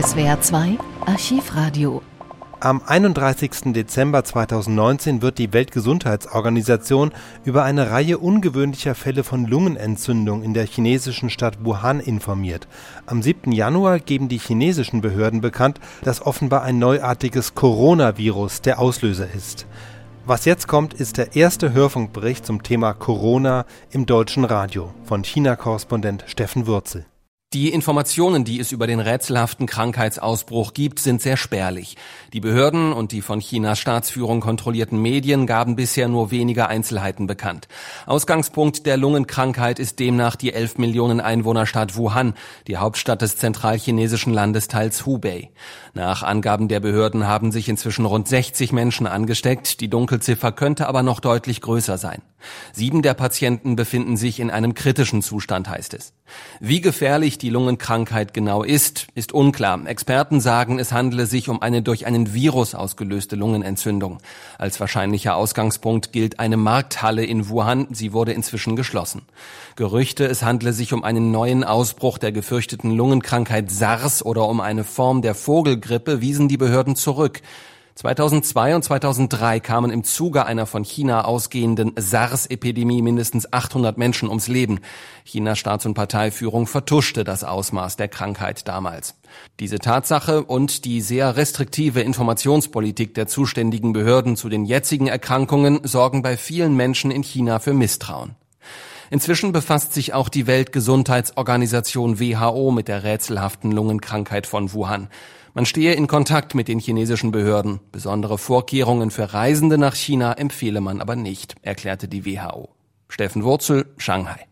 SWR 2 Archivradio am 31. Dezember 2019 wird die Weltgesundheitsorganisation über eine Reihe ungewöhnlicher Fälle von Lungenentzündung in der chinesischen Stadt Wuhan informiert. Am 7. Januar geben die chinesischen Behörden bekannt, dass offenbar ein neuartiges Coronavirus der Auslöser ist. Was jetzt kommt, ist der erste Hörfunkbericht zum Thema Corona im deutschen Radio von China-Korrespondent Steffen Würzel. Die Informationen, die es über den rätselhaften Krankheitsausbruch gibt, sind sehr spärlich. Die Behörden und die von Chinas Staatsführung kontrollierten Medien gaben bisher nur wenige Einzelheiten bekannt. Ausgangspunkt der Lungenkrankheit ist demnach die 11 Millionen Einwohnerstadt Wuhan, die Hauptstadt des zentralchinesischen Landesteils Hubei. Nach Angaben der Behörden haben sich inzwischen rund 60 Menschen angesteckt. Die Dunkelziffer könnte aber noch deutlich größer sein. Sieben der Patienten befinden sich in einem kritischen Zustand, heißt es. Wie gefährlich die Lungenkrankheit genau ist, ist unklar. Experten sagen, es handele sich um eine durch einen Virus ausgelöste Lungenentzündung. Als wahrscheinlicher Ausgangspunkt gilt eine Markthalle in Wuhan. Sie wurde inzwischen geschlossen. Gerüchte, es handle sich um einen neuen Ausbruch der gefürchteten Lungenkrankheit SARS oder um eine Form der Vogelgrippe, wiesen die Behörden zurück. 2002 und 2003 kamen im Zuge einer von China ausgehenden SARS-Epidemie mindestens 800 Menschen ums Leben. Chinas Staats- und Parteiführung vertuschte das Ausmaß der Krankheit damals. Diese Tatsache und die sehr restriktive Informationspolitik der zuständigen Behörden zu den jetzigen Erkrankungen sorgen bei vielen Menschen in China für Misstrauen. Inzwischen befasst sich auch die Weltgesundheitsorganisation WHO mit der rätselhaften Lungenkrankheit von Wuhan. Man stehe in Kontakt mit den chinesischen Behörden. Besondere Vorkehrungen für Reisende nach China empfehle man aber nicht, erklärte die WHO. Steffen Wurzel, Shanghai.